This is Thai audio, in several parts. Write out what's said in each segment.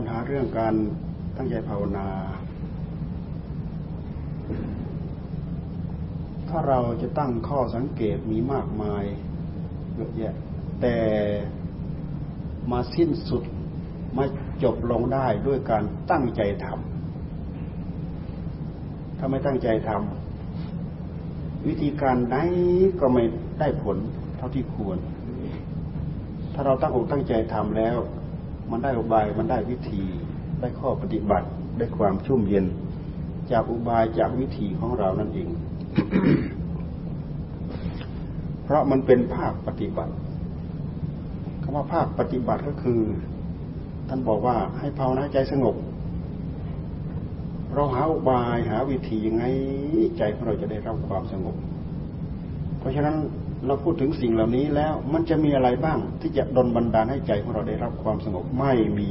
ปัญหาเรื่องการตั้งใจภาวนา ถ้าเราจะตั้งข้อสังเกตมีมากมายเยอะแยะ แต่มาสิ้นสุดมาจบลงได้ด้วยการตั้งใจทำ ถ้าไม่ตั้งใจทำวิธีการใดก็ไม่ได้ผลเท่าที่ควร ถ้าเราตั้งอกตั้งใจทำแล้ว มันได้อุบายมันได้วิธี ได้ข้อปฏิบัติ ได้ความชุ่มเย็น จากอุบายจากวิธีของเรานั่นเอง เพราะมันเป็นภาคปฏิบัติคำว่าภาคปฏิบัติก็คือ ท่านบอกว่าให้ภาวนาใจสงบ เราหาอุบายหาวิธียังไงใจของเราจะได้รับความสงบ เพราะฉะนั้น เราพูดถึงสิ่งเหล่านี้แล้วมันจะมีอะไรบ้าง ที่จะดลบันดาลให้ใจของเราได้รับความสงบไม่มี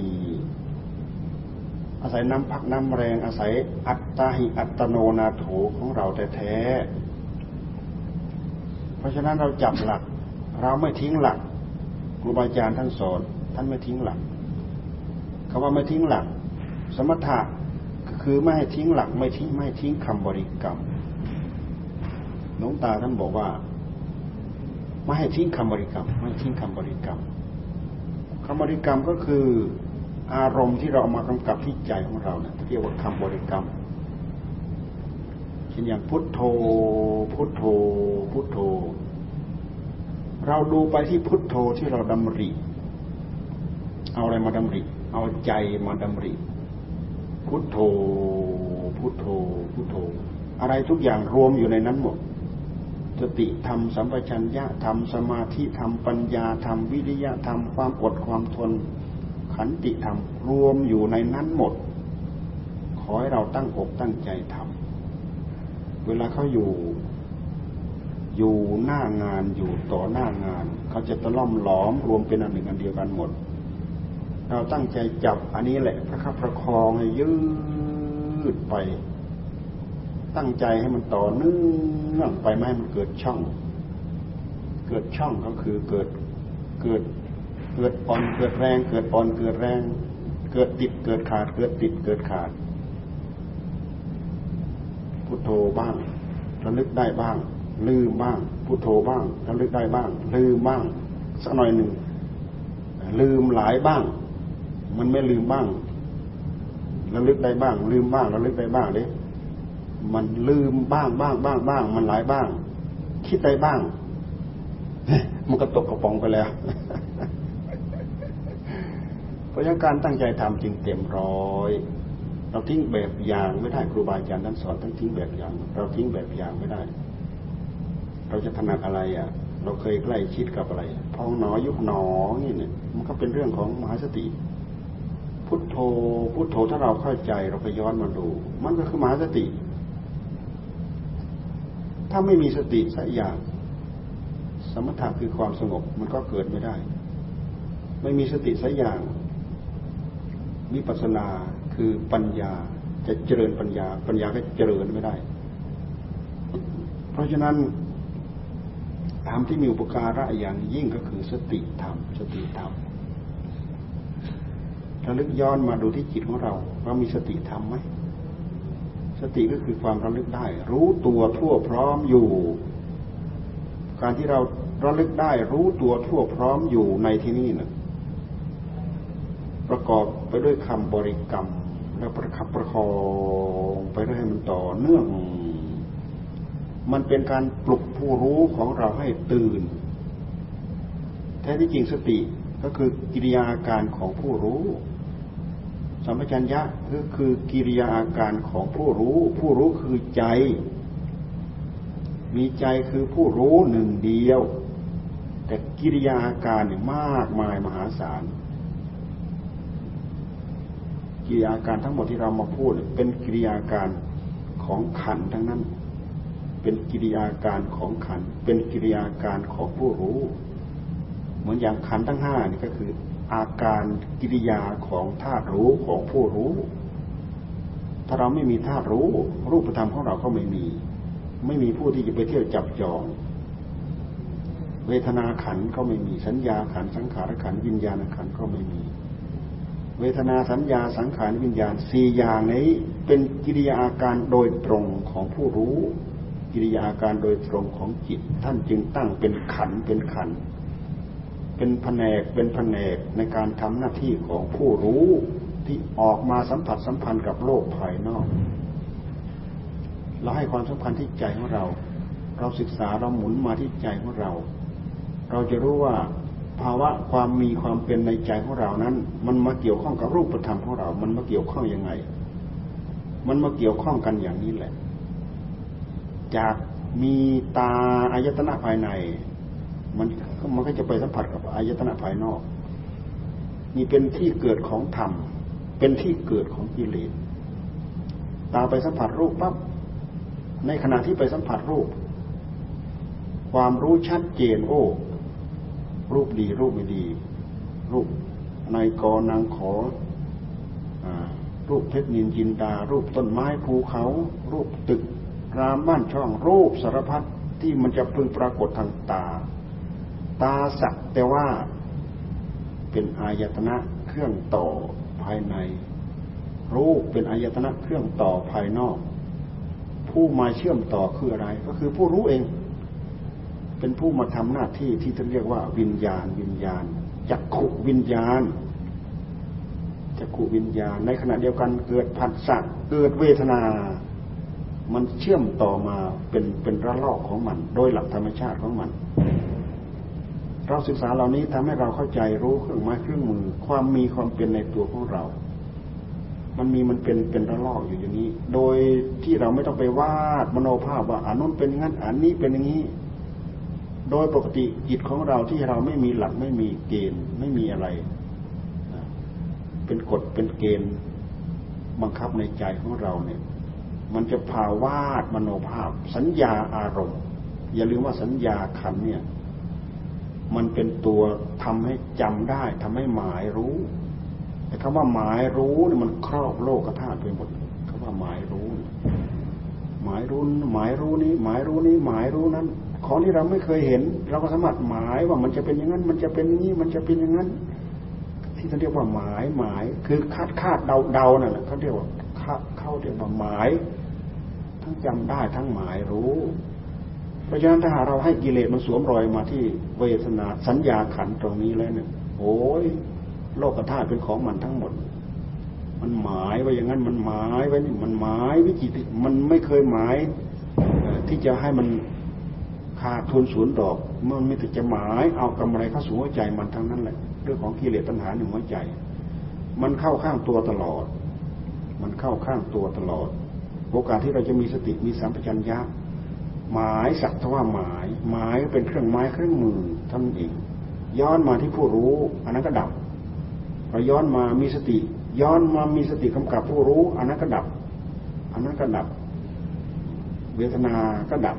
อาศัยน้ำพักน้ำแรงอาศัยอัตตาหิอัตโนนาโถของเราแท้ๆเพราะฉะนั้นเราจับหลัก เราไม่ทิ้งหลักครูบาอาจารย์ท่านสอนท่านไม่ทิ้งหลักคำว่าไม่ทิ้งหลัก สมถะคือไม่ให้ทิ้งหลักไม่ทิ้งไม่ทิ้งคำบริกรรมหลวงตาท่านบอกว่า ไม่ให้ทิ้งคำบริกรรม ไม่ทิ้งคำบริกรรมคำบริกรรมก็คืออารมณ์ที่เราเอามากำกับที่ใจของเราเนี่ยเรียกว่าคำบริกรรมเช่นอย่างพุทโธ พุทโธ พุทโธ เราดูไปที่พุทโธที่เราดำริ เอาอะไรมาดำริ เอาใจมาดำริ พุทโธ พุทโธ พุทโธ อะไรทุกอย่างรวมอยู่ในนั้นหมด สติธรรม สัมปชัญญะธรรม สมาธิธรรม ปัญญาธรรม วิริยะธรรม ความอดความทน ขันติธรรม รวมอยู่ในนั้นหมด ขอให้เราตั้งอกตั้งใจทำเวลาเขาอยู่ อยู่หน้างานอยู่ต่อหน้างาน เขาจะตะล่อมหลอมรวมเป็นอันหนึ่งอันเดียวกันหมด เราตั้งใจจับอันนี้แหละประคับประคองให้ยืดไป ตั้งใจให้มันต่อเนื่องไปไม่ให้มันเกิดช่อง เกิดช่องก็คือเกิดเกิดเกิดอ่อนเกิดแรง เกิดอ่อนเกิดแรง เกิดติดเกิดขาด เกิดติดเกิดขาดพุทโธบ้างระลึกได้บ้าง ลืมบ้างพุทโธบ้างระลึกได้บ้าง ลืมบ้างสักหน่อยหนึ่งลืมหลายบ้าง มันไม่ลืมบ้างระลึกได้บ้าง ลืมบ้างระลึกได้บ้างเด้ มันลืมบ้างบ้างบ้างบ้าง มันหลายบ้าง คิดได้บ้าง มันก็ตกกระป๋องไปแล้ว เพราะฉะนั้นการตั้งใจทำจึงเต็มร้อยเราทิ้งแบบอย่างไม่ได้ครูบาอาจารย์ท่านสอนทั้งทิ้งแบบอย่าง เราทิ้งแบบอย่างไม่ได้ เราจะถนัดอะไรอะ เราเคยใกล้ชิดกับอะไรพองหนอยุบหนอนี่เนี่ย มันก็เป็นเรื่องของมหาสติ พุทโธพุทโธถ้าเราเข้าใจเราไปย้อนมาดู มันก็คือมหาสติ ถ้าไม่มีสติสักอย่าง สมถะคือความสงบมันก็เกิดไม่ได้ ไม่มีสติสักอย่างวิปัสสนาคือปัญญาจะเจริญปัญญา ปัญญาก็เจริญไม่ได้ เพราะฉะนั้นธรรมที่มีอุปการะอย่างยิ่งก็คือสติธรรมสติธรรมระลึกย้อนมาดูที่จิตของเรา เรามีสติธรรมไหม สติก็คือความระลึกได้ รู้ตัวทั่วพร้อมอยู่ การที่เราระลึกได้ รู้ตัวทั่วพร้อมอยู่ในที่นี้นะประกอบไปด้วยคำบริกรรม แล้วประคับประคองไปเรื่อยมันต่อเนื่อง มันเป็นการปลุกผู้รู้ของเราให้ตื่น แท้ที่จริงสติก็คือกิริยาการของผู้รู้ สัมปชัญญะก็คือกิริยาอาการของผู้รู้ ผู้รู้คือใจ มีใจคือผู้รู้หนึ่งเดียว แต่กิริยาอาการเนี่ยมากมายมหาศาลกิริยาการทั้งหมดที่เรามาพูดเป็นกิริยาการของขันทั้งนั้น เป็นกิริยาการของขัน เป็นกิริยาการของผู้รู้ เหมือนอย่างขันทั้งห้านี่ก็คือ อาการกิริยาของธาตุรู้ของผู้รู้ ถ้าเราไม่มีธาตุรู้ รูปธรรมของเราก็ไม่มี ไม่มีผู้ที่จะไปเที่ยวจับจอง เวทนาขันก็ไม่มีสัญญาขันสังขารขันวิญญาณขันก็ไม่มี เวทนาสัญญาสังขารวิญญาณสี่อย่างนี้เป็นกิริยาอาการโดยตรงของผู้รู้ กิริยาอาการโดยตรงของจิต ท่านจึงตั้งเป็นขันเป็นขัน เป็นแผนกเป็นแผนกในการทำหน้าที่ของผู้รู้ที่ออกมาสัมผัสสัมพันธ์กับโลกภายนอก เราให้ความสำคัญที่ใจของเรา เราศึกษาเราหมุนมาที่ใจของเรา เราจะรู้ว่าภาวะความมีความเป็นในใจของเรานั้น มันมาเกี่ยวข้องกับรูปธรรมของเรา มันมาเกี่ยวข้องยังไง มันมาเกี่ยวข้องกันอย่างนี้แหละ จากมีตาอายตนะภายใน มันมันก็จะไปสัมผัสกับอายตนะภายนอก นี่เป็นที่เกิดของธรรม เป็นที่เกิดของกิเลสตาไปสัมผัสรูปปั๊บในขณะที่ไปสัมผัสรูป ความรู้ชัดเจนโอ้ รูปดีรูปไม่ดี รูปนายกนางขอรูปเพชรนินจินดา รูปต้นไม้ภูเขา รูปตึกรามบ้านช่องรูปสารพัดที่มันจะพึงปรากฏทางตา ตาสักแต่ว่าเป็นอายตนะเครื่องต่อภายใน รูปเป็นอายตนะเครื่องต่อภายนอก ผู้มาเชื่อมต่อคืออะไร ก็คือผู้รู้เอง เป็นผู้มาทำหน้าที่ที่ท่านเรียกว่า วิญญาณ วิญญาณจักขุวิญญาณจักขุวิญญาณ ในขณะเดียวกันเกิดผัสสะเกิดเวทนา มันเชื่อมต่อมาเป็นเป็นระลอกของมัน โดยหลักธรรมชาติของมัน เราศึกษาเหล่านี้ทำให้เราเข้าใจรู้เครื่องไม้เครื่องมือ ความมีความเป็นในตัวของเรา มันมีมันเป็นเป็นระลอกอยู่อย่างนี้ โดยที่เราไม่ต้องไปวาดมโนภาพว่าอันนู้นเป็นงั้นอันนี้เป็นอย่างนี้ โดยปกติจิตของเราที่เราไม่มีหลักไม่มีเกณฑ์ไม่มีอะไร เป็นกฎเป็นเกณฑ์บังคับในใจของเราเนี่ย มันจะพาวาดมโนภาพ สัญญาอารมณ์ อย่าลืมว่าสัญญาคันเนี่ย มันเป็นตัวทำให้จำได้ทำให้หมายรู้ แต่คำว่าหมายรู้เนี่ยมันครอบโลกธาตุไปหมดคำว่าหมายรู้ หมายรู้หมายรู้นี้ หมายรู้นี้ หมายรู้นั้น ของที่เราไม่เคยเห็น เราก็สามารถหมายว่ามันจะเป็นอย่างนั้น มันจะเป็นอย่างนี้ มันจะเป็นอย่างนั้น ที่เขาเรียกว่าหมายหมาย คือคาดคาดเดาเดานั่นแหละเขาเรียกว่าเข้าเรียกว่าหมาย ทั้งจำได้ทั้งหมายรู้ เพราะฉะนั้นถ้าหาเราให้กิเลสมันสวมรอยมาที่เวทนาสัญญาขันตรงนี้แล้วเนี่ยโอ้ยโลกธาตุเป็นของมันทั้งหมด มันหมายไว้อย่างนั้นมันหมายไว้นี่มันหมายวิจิตมันไม่เคยหมายที่จะให้มันขาดทุนศูนย์ดอกมันมีแต่จะหมายเอากำไรเข้าสู่หัวใจมันทั้งนั้นแหละเรื่องของกิเลสตัณหาหนึ่งหัวใจ มันเข้าข้างตัวตลอด มันเข้าข้างตัวตลอด โอกาสที่เราจะมีสติมีสัมปชัญญะ หมายสักทว่าหมาย หมายเป็นเครื่องไม้เครื่องมือท่านเองย้อนมาที่ผู้รู้ อันนั้นก็ดับเราย้อนมามีสติ ย้อนมามีสติกำกับผู้รู้ อันนั้นก็ดับ อันนั้นก็ดับ เวทนา ก็ดับ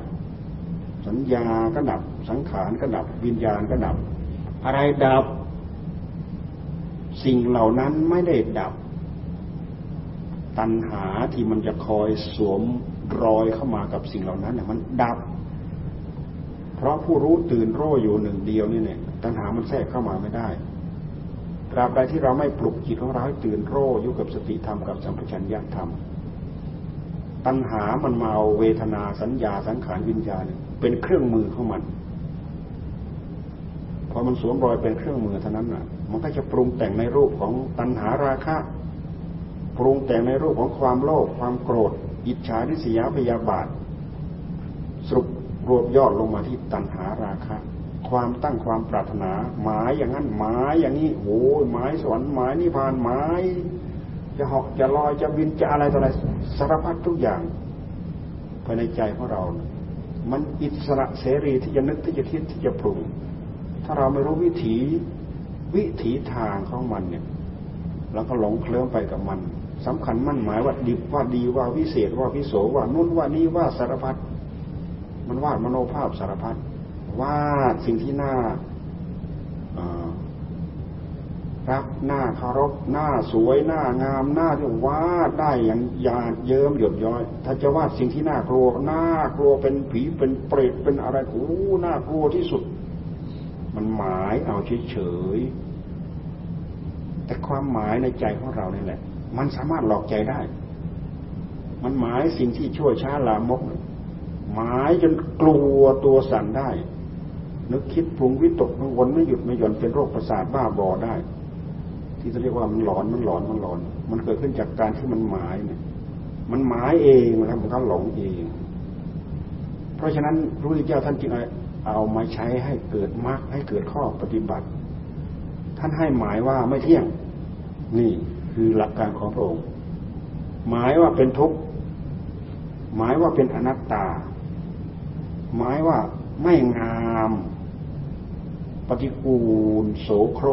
สัญญา ก็ดับ สังขาร ก็ดับ วิญญาณ ก็ดับ อะไรดับ สิ่งเหล่านั้นไม่ได้ดับ ตัณหาที่มันจะคอยสวม รอยเข้ามากับสิ่งเหล่านั้นเนี่ยมันดับ เพราะผู้รู้ตื่นรู้อยู่หนึ่งเดียวนี่เนี่ยตัณหามันแทรกเข้ามาไม่ได้ตราบใดที่เราไม่ปลุกจิตของเราให้ตื่นรู้อยู่กับสติธรรมกับสัมปชัญญะธรรม ตัณหามันมาเอาเวทนาสัญญาสังขารวิญญาณเป็นเครื่องมือของมันพอมันสวมรอยเป็นเครื่องมือเท่านั้นน่ะ มันก็จะปรุงแต่งในรูปของตัณหาราคะ ปรุงแต่งในรูปของความโลภความโกรธ อิจฉาริษยาพยาบาท สรุปรวบยอดลงมาที่ตัณหาราคะ ความตั้งความปรารถนา หมายอย่างนั้นหมายอย่างนี้โอ้ยหมายสวรรค์หมายนิพพานหมายจะหอกจะลอยจะบินจะอะไรต่ออะไรสารพัดทุกอย่างภายในใจของเรา มันอิสระเสรีที่จะนึกที่จะคิดที่จะปรุง ถ้าเราไม่รู้วิถีวิถีทางของมันเนี่ยเราก็หลงเคลิ้มไปกับมัน สำคัญมั่นหมายว่าดีว่าดีว่าวิเศษว่าวิโสว่านุ่นว่านี้ว่าสารพัดมันวาดมโนภาพสารพัดวาดสิ่งที่น่ารักหน้าเคารพหน้าสวยหน้างามหน้าที่วาดได้อย่างหยาดเยิ้มหยดย้อย ถ้าจะวาดสิ่งที่น่ากลัวน่ากลัวเป็นผีเป็นเปรตเป็นอะไรโอ้น่ากลัวที่สุด มันหมายเอาเฉยๆแต่ความหมายในใจของเรานี่แหละ มันสามารถหลอกใจได้ มันหมายสิ่งที่ชั่วช้าลามก หมายจนกลัวตัวสั่นได้ นึกคิดปรุงวิตกกังวลไม่หยุดไม่หย่อนเป็นโรคประสาทบ้าบอได้ ที่จะเรียกว่ามันหลอนมันหลอนมันหลอน มันเกิดขึ้นจากการที่มันหมายเนี่ย มันหมายเองนะครับมันก็หลงเอง เพราะฉะนั้นพระพุทธเจ้าท่านจึงเอามาใช้ให้เกิดมรรคให้เกิดข้อปฏิบัติ ท่านให้หมายว่าไม่เที่ยง นี่ คือหลักการของพระองค์ หมายว่าเป็นทุกข์ หมายว่าเป็นอนัตตา หมายว่าไม่งาม ปฏิกูล โสโคร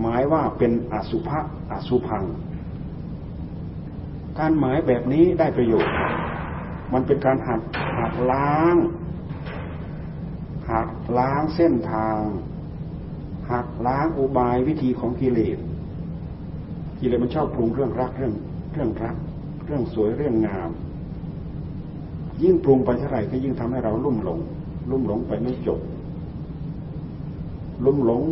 หมายว่าเป็นอสุภะอสุพัง การหมายแบบนี้ได้ประโยชน์ มันเป็นการหัดหัดล้างหักล้างเส้นทางหักล้างอุบายวิธีของกิเลส กิเลสมันชอบปรุงเรื่องรักเรื่องเรื่องรัก เรื่องสวยเรื่องงาม ยิ่งปรุงไปเท่าไหร่ก็ยิ่งทำให้เราลุ่มหลง ลุ่มหลงไปไม่จบ ลุ่มหลง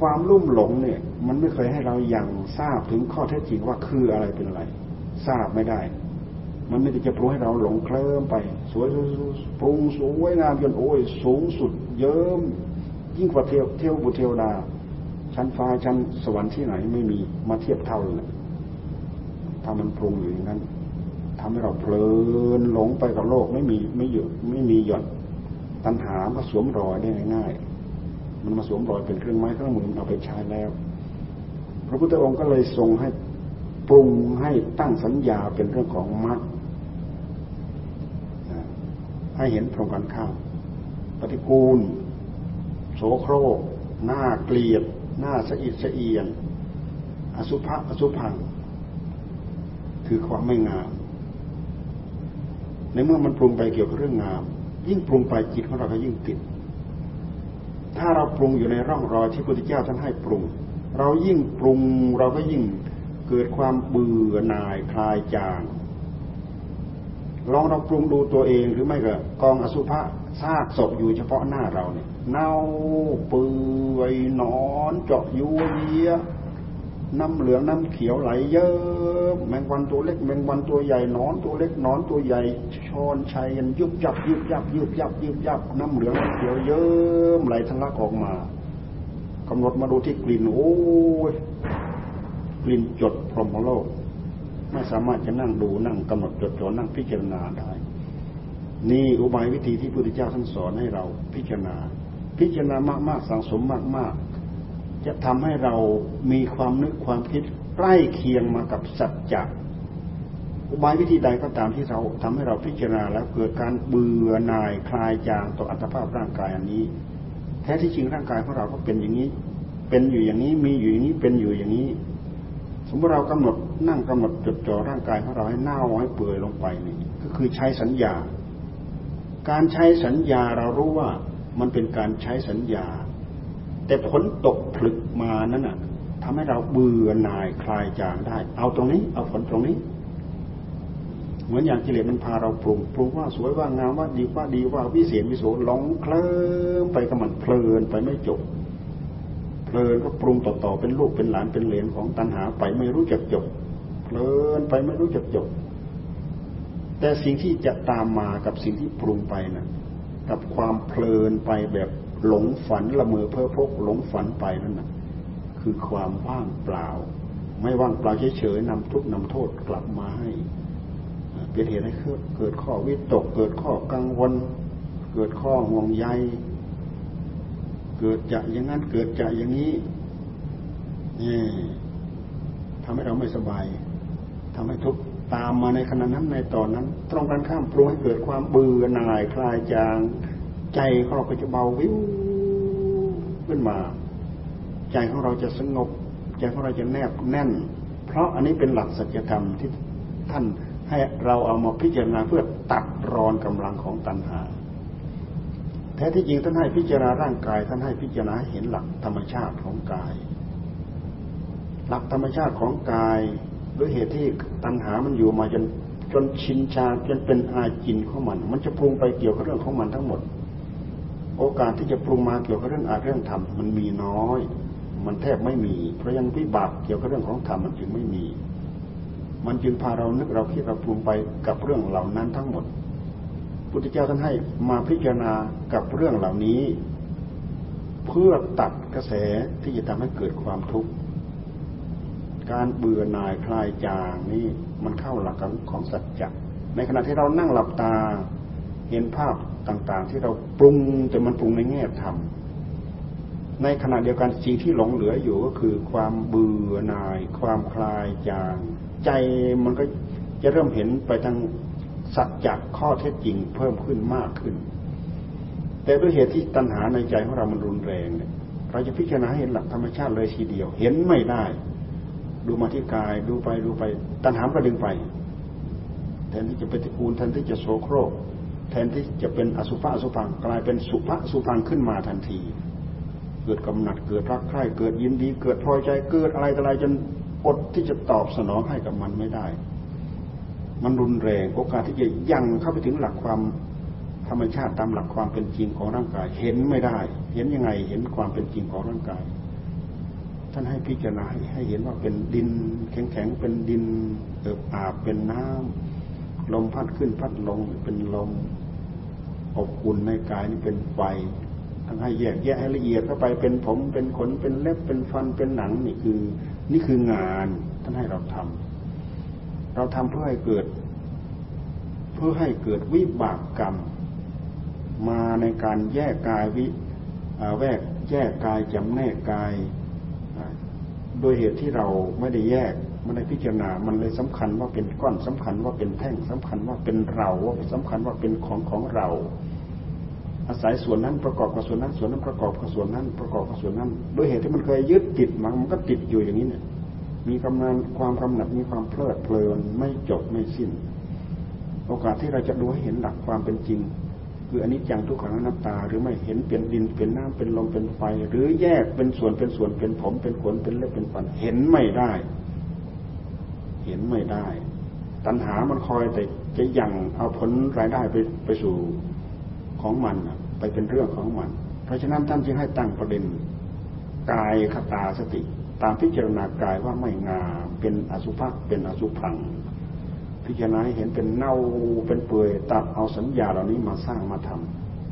ความลุ่มหลงเนี่ย มันไม่เคยให้เราอย่างทราบถึงข้อเท็จจริงว่าคืออะไรเป็นอะไร ทราบไม่ได้ มันไม่ได้จะปรุงให้เราหลงเคลิ้มไป สวยปรุงสวยงามจนโอ้ยสูงสุด เยิ้มยิ่งกว่าเที่ยวเที่ยวบุเทวดา ชั้นฟ้าชั้นสวรรค์ที่ไหนไม่มีมาเทียบเท่าเลยถ้ามันปรุงอยู่อย่างนั้นทำให้เราเพลินหลงไปกับโลกไม่มีไม่หยุดไม่มีหย่อนตัณหาก็สวมรอยได้ง่ายๆมันมาสวมรอยเป็นเครื่องไม้เครื่องมือเอาไปใช้แล้ว พระพุทธองค์ก็เลยทรงให้ปรุงให้ตั้งสัญญาเป็นเรื่องของมรรคให้เห็นตรงกันข้ามปฏิกูล โสโครกหน้าเกลียด หน้าสะอิดสะเอียน อสุภะอสุพัง คือความไม่งาม ในเมื่อมันปรุงไปเกี่ยวกับเรื่องงาม ยิ่งปรุงไปจิตของเราก็ยิ่งติด ถ้าเราปรุงอยู่ในร่องรอยที่พระพุทธเจ้าท่านให้ปรุง เรายิ่งปรุงเราก็ยิ่งเกิดความเบื่อหน่ายคลายจางลองเราปรุงดูตัวเองหรือไม่ก็กองอสุภะซากศพอยู่เฉพาะหน้าเราเนี่ย เน่าเปื่อยนอนเจาะยุเยียน้ำเหลืองน้ำเขียวไหลเยอะ แมงวันตัวเล็ก แมงวันตัวใหญ่นอนตัวเล็กนอนตัวใหญ่ชอนชัยยันยุบยับยุบยับยุบยับยุบยับน้ำเหลืองน้ำเขียวเยอะไหลทะลักออกมากำหนดมาดูที่กลิ่นโอ้ยกลิ่นจดพรหมโลก ไม่สามารถจะนั่งดูนั่งกำหนดจดจ่อนั่งพิจารณาได้ นี่อุบายวิธีที่พระพุทธเจ้าท่านสอนให้เราพิจารณา พิจารณามากๆสังสมมากๆ จะทำให้เรามีความนึกความคิดใกล้เคียงมากับสัจจะอุบายวิธีใดก็ตามที่เราทำให้เราพิจารณาแล้วเกิดการเบื่อหน่ายคลายจางต่ออัตภาพร่างกายอันนี้ แท้ที่จริงร่างกายของเราก็เป็นอย่างนี้ เป็นอยู่อย่างนี้มีอยู่อย่างนี้เป็นอยู่อย่างนี้มมติเรากำหนดนั่งกำหนดจดจ่อร่างกายของเราให้เน่าให้เปื่อยลงไปนี่ก็คือใช้สัญญา การใช้สัญญาเรารู้ว่า มันเป็นการใช้สัญญา แต่ผลตกผลึกมานั้นน่ะทำให้เราเบื่อหน่ายคลายจางได้ เอาตรงนี้ เอาผลตรงนี้ เหมือนอย่างกิเลสมันพาเราปรุงปรุงว่าสวยว่างามว่าดีว่าดีว่าวิเศษวิโสหลงเคลิ้มไปกับมันเพลินไปไม่จบเพลินก็ปรุงต่อๆเป็นลูกเป็นหลานเป็นเหลนของตัณหาไปไม่รู้จักจบเพลินไปไม่รู้จักจบแต่สิ่งที่จะตามมากับสิ่งที่ปรุงไปนะ่ะ กับความเพลินไปแบบหลงฝันละเมอเพ้อพกหลงฝันไปนั่นนะคือความว่างเปล่า ไม่ว่างเปล่าเฉยๆนำทุกนำโทษกลับมาให้เป็นเหตุให้เกิดข้อวิตก เกิดข้อกังวล เกิดข้อห่วงใย เกิดจะอย่างนั้นเกิดจะอย่างนี้นี่ทำให้เราไม่สบายทำให้ทุก ตามมาในขณะนั้นในตอนนั้น ตรงกันข้ามปรุงให้เกิดความเบื่อหน่ายคลายจาง ใจของเราก็จะเบาวิวขึ้นมา ใจของเราจะสงบ ใจของเราจะแนบแน่น เพราะอันนี้เป็นหลักสัจธรรมที่ท่านให้เราเอามาพิจารณาเพื่อตัดรอนกำลังของตัณหาแท้ที่จริงท่านให้พิจารณาร่างกาย ท่านให้พิจารณาเห็นหลักธรรมชาติของกาย หลักธรรมชาติของกาย ด้วยเหตุที่ตัณหามันอยู่มาจนจนชินชาจนเป็นอาจินของมัน มันจะปรุงไปเกี่ยวกับเรื่องของมันทั้งหมด โอกาสที่จะปรุงมาเกี่ยวกับเรื่องอาเรื่องธรรมมันมีน้อย มันแทบไม่มี เพราะยังวิบากเกี่ยวกับเรื่องของธรรมมันจึงไม่มี มันจึงพาเรานึกเราคิดเราปรุงไปกับเรื่องเหล่านั้นทั้งหมด พุทธเจ้าท่านให้มาพิจารณากับเรื่องเหล่านี้ เพื่อตัดกระแสที่จะทำให้เกิดความทุกข์ การเบื่อหน่ายคลายจางนี่มันเข้าหลักของสัจจะในขณะที่เรานั่งหลับตาเห็นภาพต่างๆ ที่เราปรุงแต่มันปรุงในแง่ธรรมในขณะเดียวกันสิ่งที่หลงเหลืออยู่ก็คือ ความเบื่อหน่าย ความคลายจาง ใจมันก็จะเริ่มเห็นไปทางสัจจะข้อเท็จจริงเพิ่มขึ้นมากขึ้น แต่ด้วยเหตุที่ตัณหาในใจของเรามันรุนแรงเนี่ยเราจะพิจารณาเห็นหลักธรรมชาติเลยทีเดียว เห็นไม่ได้ ดูมาที่กาย ดูไปดูไป ตัณหาก็ดึงไป แทนที่จะเป็นตระกูลแทนที่จะโสโครก แทนที่จะเป็นอสุภะอสุพังกลายเป็นสุภะสุพังขึ้นมาทันที เกิดกำหนัดเกิดรักใคร่เกิดยินดี เกิดพอใจเกิดอะไรอะไรจนอดที่จะตอบสนองให้กับมันไม่ได้ มันรุนแรงโอกาสที่จะยังเข้าไปถึงหลักความธรรมชาติตามหลักความเป็นจริงของร่างกาย เห็นไม่ได้ เห็นยังไงเห็นความเป็นจริงของร่างกาย ท่านให้พิจารณาให้เห็นว่าเป็นดินแข็งๆ เป็นดินเอิบอาบเป็นน้ำลมพัดขึ้นพัดลงเป็นลมอบอุ่นในกายนี่เป็นไฟทั้งให้แยกแยะให้ละเอียดเข้าไปเป็นผมเป็นขนเป็นเล็บเป็นฟันเป็นหนังนี่คือ นี่คืองานท่านให้เราทำเราทำเพื่อให้เกิด เพื่อให้เกิดวิบากกรรม มาในการแยกกายวิแวกแยกกายจำแนกกาย โดยเหตุที่เราไม่ได้แยกไม่ได้พิจารณา มันเลยสำคัญว่าเป็นก้อนสำคัญว่าเป็นแท่งสำคัญว่าเป็นเราว่าสำคัญว่าเป็นของของเรา อาศัยส่วนนั้นประกอบกับส่วนนั้น ส่วนนั้นประกอบกับส่วนนั้น ประกอบกับส่วนนั้น โดยเหตุที่มันเคยยึดติดมันมันก็ติดอยู่อย่างนี้เนี่ยมีกำนันความกำหนัดมีความเพลิดเพลินไม่จบไม่สิ้น โอกาสที่เราจะดูให้เห็นหลักความเป็นจริง คืออันนี้จังทุกขังนัตตา หรือไม่เห็นเป็นดินเป็นน้ำเป็นลมเป็นไฟ หรือแยกเป็นส่วนเป็นส่วนเป็นผมเป็นขนเป็นเล็บเป็นฟันเห็นไม่ได้ เห็นไม่ได้ ตัณหามันคอยแต่จะยังเอาผลรายได้ไปไปสู่ของมันไปเป็นเรื่องของมัน เพราะฉะนั้นท่านจึงให้ตั้งประเด็นกายคตาสติ ตามพิจารณากายว่าไม่งามเป็นอสุภะเป็นอสุพัง พิจารณาให้เห็นเป็นเน่าเป็นเปื่อยตัดเอาสัญญาเหล่านี้มาสร้างมาท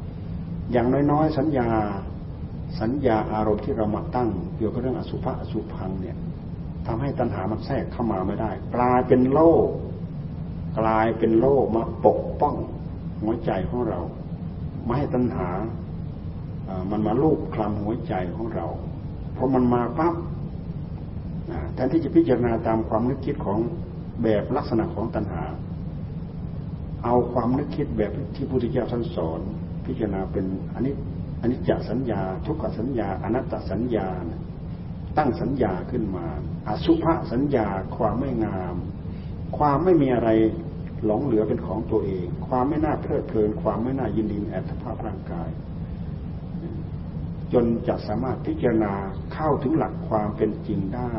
ำอย่างน้อยๆสัญญาสัญญาอารมณ์ที่เรามาตั้งเกี่ยวกับเรื่องอสุภะอสุพังเนี่ยทำให้ตัณหามันแทรกเข้ามาไม่ได้ กลายเป็นโล่กลายเป็นโล่มาปกป้องหัวใจของเรา ไม่ให้ตัณหามันมาลูบคลำหัวใจของเรา เพราะมันมาปั๊บแทนที่จะพิจารณาตามความนึกคิดของ แบบลักษณะของตัณหา เอาความนึกคิดแบบที่พุทธเจ้าท่านสอน พิจารณาเป็นอันนี้อันนี้จะสัญญา ทุกขสัญญา อนัตตสัญญา ตั้งสัญญาขึ้นมา อสุภะสัญญาความไม่งาม ความไม่มีอะไรหลงเหลือเป็นของตัวเอง ความไม่น่าเพลิดเพลิน ความไม่น่ายินดีแอดภาพร่างกาย จนจะสามารถพิจารณาเข้าถึงหลักความเป็นจริงได้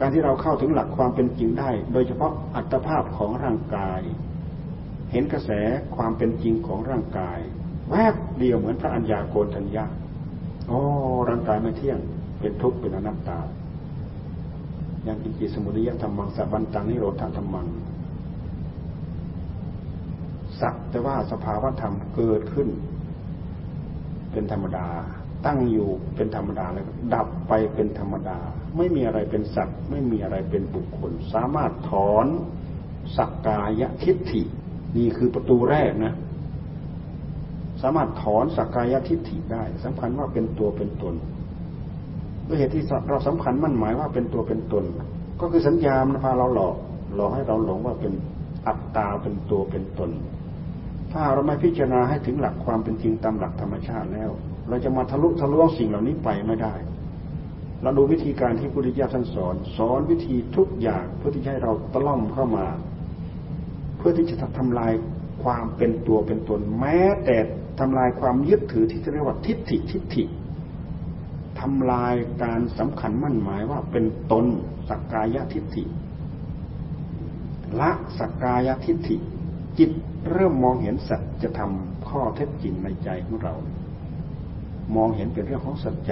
การที่เราเข้าถึงหลักความเป็นจริงได้ โดยเฉพาะอัตภาพของร่างกาย เห็นกระแสความเป็นจริงของร่างกาย แวบเดียวเหมือนพระอัญญาโกณทัญญาโอ้ร่างกายไม่เที่ยง เป็นทุกข์เป็นอนัตตาอย่างกิจิสมุทิยธรรมังสับันตังนิโรธธรรมังสักแต่ว่าสภาวธรรมเกิดขึ้น เป็นธรรมดา ตั้งอยู่เป็นธรรมดาแล้วดับไปเป็นธรรมดา ไม่มีอะไรเป็นสัตว์ ไม่มีอะไรเป็นบุคคล สามารถถอนสักกายทิฏฐิ นี่คือประตูแรกนะ สามารถถอนสักกายทิฏฐิได้สำคัญว่าเป็นตัวเป็นตนด้วยเหตุที่เราสำคัญมั่นหมายว่าเป็นตัวเป็นตน ก็คือสัญญามันพาเราหลอกหลอกให้เราหลงว่าเป็นอัตตาเป็นตัวเป็นตน ถ้าเราไม่พิจารณาให้ถึงหลักความเป็นจริงตามหลักธรรมชาติแล้ว เราจะมาทะลุทะลวงสิ่งเหล่านี้ไปไม่ได้ เราดูวิธีการที่พุทธิยถาท่านสอน สอนวิธีทุกอย่างเพื่อที่จะให้เราตะล่อมเข้ามา เพื่อที่จะทำลายความเป็นตัวเป็นตน แม้แต่ทำลายความยึดถือที่เรียกว่าทิฏฐิทิฏฐิทำลายการสำคัญมั่นหมายว่าเป็นตนสักกายทิฏฐิละสักกายทิฏฐิ จิตเริ่มมองเห็นสัจธรรมข้อเท็จจริงในใจของเรา มองเห็นเป็นเรื่องของสัจจ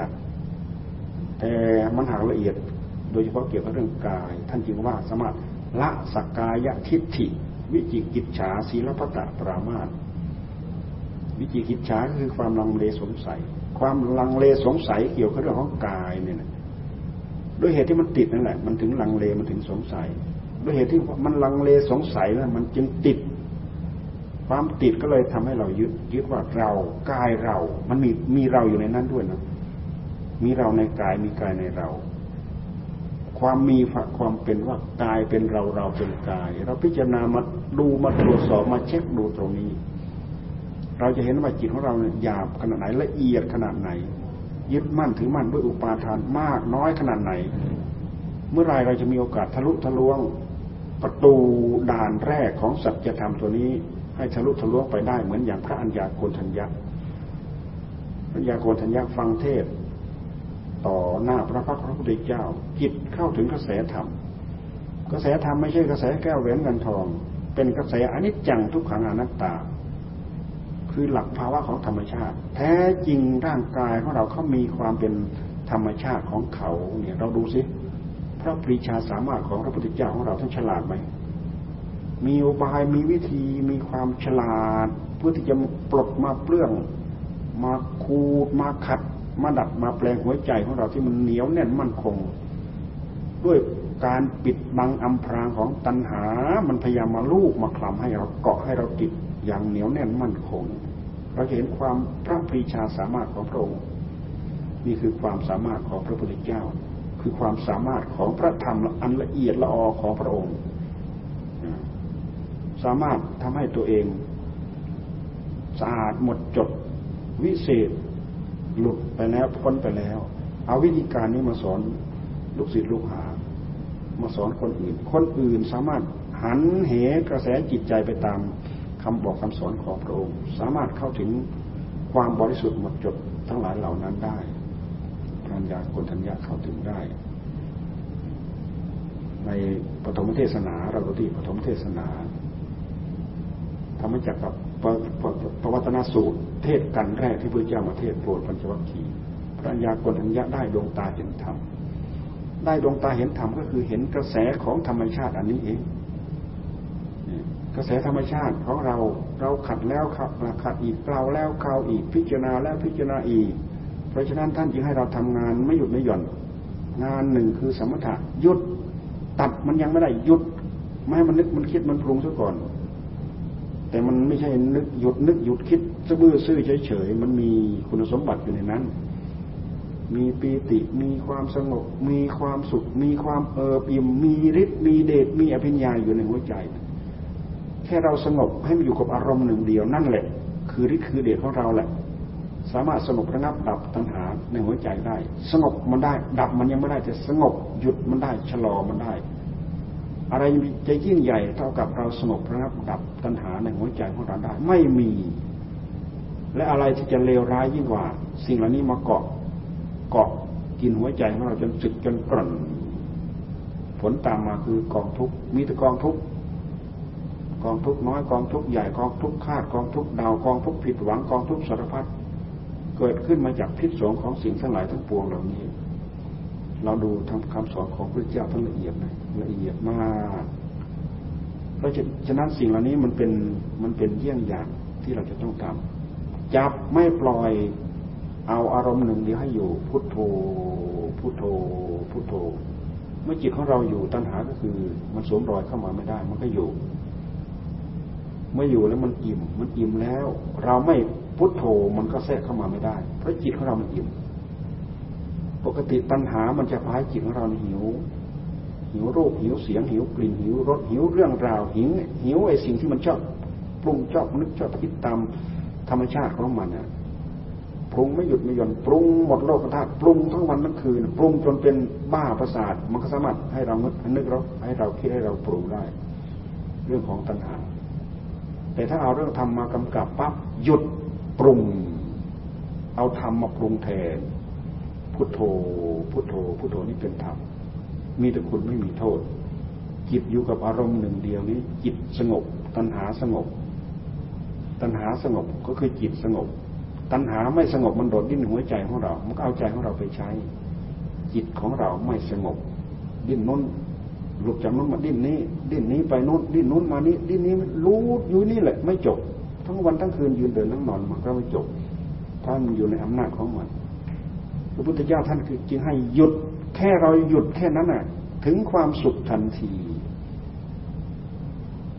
แต่มันหากละเอียด โดยเฉพาะเกี่ยวกับเรื่องกาย ท่านจึงว่าสามารถละสกกายทิฏฐิ วิจิกิจฉาศีลพัตตปรามาตวิจิกิจฉาคือความลังเลสงสัย ความลังเลสงสัยเกี่ยวกับเรื่องของกายเนี่ยด้วยเหตุที่มันติดนั่นแหละ มันถึงลังเลมันถึงสงสัย ด้วยเหตุที่มันลังเลสงสัยแล้วมันจึงติด ความติดก็เลยทำให้เรายึดยึดว่าเรากายเรา มันมีมีเราอยู่ในนั้นด้วยนะ มีเราในกายมีกายในเรา ความมีความเป็นว่ากายเป็นเราเราเป็นกาย เราพิจารณามาดูมาตรวจสอบมาเช็คดูตรงนี้ เราจะเห็นว่าจิตของเราเนี่ยหยาบขนาดไหนละเอียดขนาดไหน ยึดมั่นถือมั่นด้วยอุปาทานมากน้อยขนาดไหน เมื่อไรเราจะมีโอกาสทะลุทะลวงประตูด่านแรกของสัจธรรมตัวนี้ ให้ทะลุทะลวงไปได้เหมือนอย่างพระัญญาโกณทัญญาพระัญญาโกณทัญญาฟังเทศ ต่อหน้าพระพักพระพุทธเจ้า จิตเข้าถึงกระแสธรรม กระแสธรรมไม่ใช่กระแสแก้วแหวนเงินทอง เป็นกระแสอนิจจังทุกขังอนัตตา คือหลักภาวะของธรรมชาติ แท้จริงร่างกายของเราเขามีความเป็นธรรมชาติของเขาเนี่ยเราดูสิพระปรีชาสามารถของพระพุทธเจ้าของเราท่านฉลาดไหมมีอุบายมีวิธีมีความฉลาด เพื่อที่จะปลดมาเปลื้อง มาคูดมาขัด มาดัดมาแปลงหัวใจของเราที่มันเหนียวแน่นมั่นคง ด้วยการปิดบังอำพรางของตัณหา มันพยายามมาลูกมาคลำให้เราเกาะให้เราติดอย่างเหนียวแน่นมั่นคง เราเห็นความพระปรีชาสามารถของพระองค์นี่คือความสามารถของพระพุทธเจ้า คือความสามารถของพระธรรมอันละเอียดละออของพระองค์ สามารถทำให้ตัวเองสะอาดหมดจดวิเศษ หลุดไปแล้วพ้นไปแล้ว เอาวิธีการนี้มาสอนลูกศิษย์ลูกหา มาสอนคนอื่น คนอื่นสามารถหันเหกระแสจิตใจไปตามคำบอกคำสอนของพระองค์ สามารถเข้าถึงความบริสุทธิ์หมดจดทั้งหลายเหล่านั้นได้ปัญญาคนทัญญาเข้าถึงได้ ในปฐมเทศนาเราดูที่ปฐมเทศนาทำให้จักกับปวัตนาสูตร เทศกันแรกที่พระเจ้ามาเทศโปรดปัญจวัคคีย์พระญากรัญญาได้ดวงตาเห็นธรรมได้ดวงตาเห็นธรรมก็คือเห็นกระแสของธรรมชาติอันนี้เองกระแสธรรมชาติของเราเราขัดแล้วขัดมาขัดอีกเปล่าแล้วเขาอีกพิจารณาแล้วพิจารณาอีก เพราะฉะนั้นท่านจึงให้เราทำงานไม่หยุดไม่หย่อน งานหนึ่งคือสมถะหยุดตัดมันยังไม่ได้หยุด ไม่ให้มันนึกมันคิดมันปรุงซะก่อน แต่มันไม่ใช่นึกหยุดนึกหยุดคิดซะบื้อซื่อเฉยๆมันมีคุณสมบัติอยู่ในนั้น มีปีติมีความสงบ มีความสุข มีความเอิบอิ่มมีฤทธิ์มีเดชมีอภิญญาอยู่ในหัวใจ แค่เราสงบให้มันอยู่กับอารมณ์หนึ่งเดียวนั่นแหละ คือฤทธิ์คือเดชของเราแหละ สามารถสงบระงับดับตัณหาในหัวใจได้ สงบมันได้ ดับมันยังไม่ได้แต่สงบหยุดมันได้ชะลอมันได้ อะไรจะยิ่งใหญ่เท่ากับเราสงบระงับดับตัณหาในหัวใจของเราได้ไม่มี และอะไรที่จะเลวร้ายยิ่งกว่า สิ่งเหล่านี้มาเกาะเกาะกินหัวใจของเราจนสึกจนกร่นผลตามมาคือกองทุกมีแต่กองทุกกองทุกน้อยกองทุกใหญ่กองทุกคาดกองทุกดาวกองทุกผิดหวังกองทุกสารพัดเกิดขึ้นมาจากพิษสงของสิ่งทั้งหลายทั้งปวงเหล่านี้ เราดูทำคำสอนของพระเจ้าท่านละเอียดนะละเอียดมากเพราะฉะนั้นสิ่งเหล่านี้มันเป็นมันเป็นเยี่ยงอย่างที่เราจะต้องทำจับไม่ปล่อยเอาอารมณ์หนึ่งเดียวให้อยู่พุทโธพุทโธพุทโธ เมื่อจิตของเราอยู่ตัณหาก็คือมันสวมรอยเข้ามาไม่ได้ มันก็อยู่ เมื่ออยู่แล้วมันอิ่ม มันอิ่มแล้ว เราไม่พุทโธมันก็แทรกเข้ามาไม่ได้ เพราะจิตของเรามันอิ่ม กติตัณหามันจะพายจิตของเราหิว หิวรูปหิวเสียงหิวกลิ่นหิวรสหิวเรื่องราวหิวหิวไอ้สิ่งที่มันชอบปรุงชอบนึกชอบคิดตามธรรมชาติของมันอะปรุงไม่หยุดไม่หย่อนปรุงหมดโลกธาตุปรุงทั้งวันทั้งคืนปรุงจนเป็นบ้าประสาทมันก็สามารถให้เรานึกเราให้เราคิดให้เราปรุงได้ เรื่องของตัณหา แต่ถ้าเอาเรื่องธรรมมากำกับปั๊บหยุดปรุง เอาธรรมมาปรุงแทน พุทโธ พุทโธ พุทโธนี่เป็นธรรม มีแต่คุณไม่มีโทษ จิตอยู่กับอารมณ์หนึ่งเดียวนี้ จิตสงบ ตัณหาสงบ ตัณหาสงบก็คือจิตสงบ ตัณหาไม่สงบมันโดดดิ้นหัวใจของเรา มันก็เอาใจของเราไปใช้ จิตของเราไม่สงบ ดิ้นน้นหลุดจากนู้นมาดิ้นนี้ ดิ้นนี้ไปนู้นดิ้นนู้นมานี้ ดิ้นนี้รู้อยู่นี่แหละ ไม่จบ ทั้งวันทั้งคืนยืนเดินทั้งนอนมันก็ไม่จบ ถ้ามันอยู่ในอำนาจของมัน พระพุทธเจ้าท่านคือจึงให้หยุดแค่เราหยุดแค่นั้นน่ะ ถึงความสุขทันที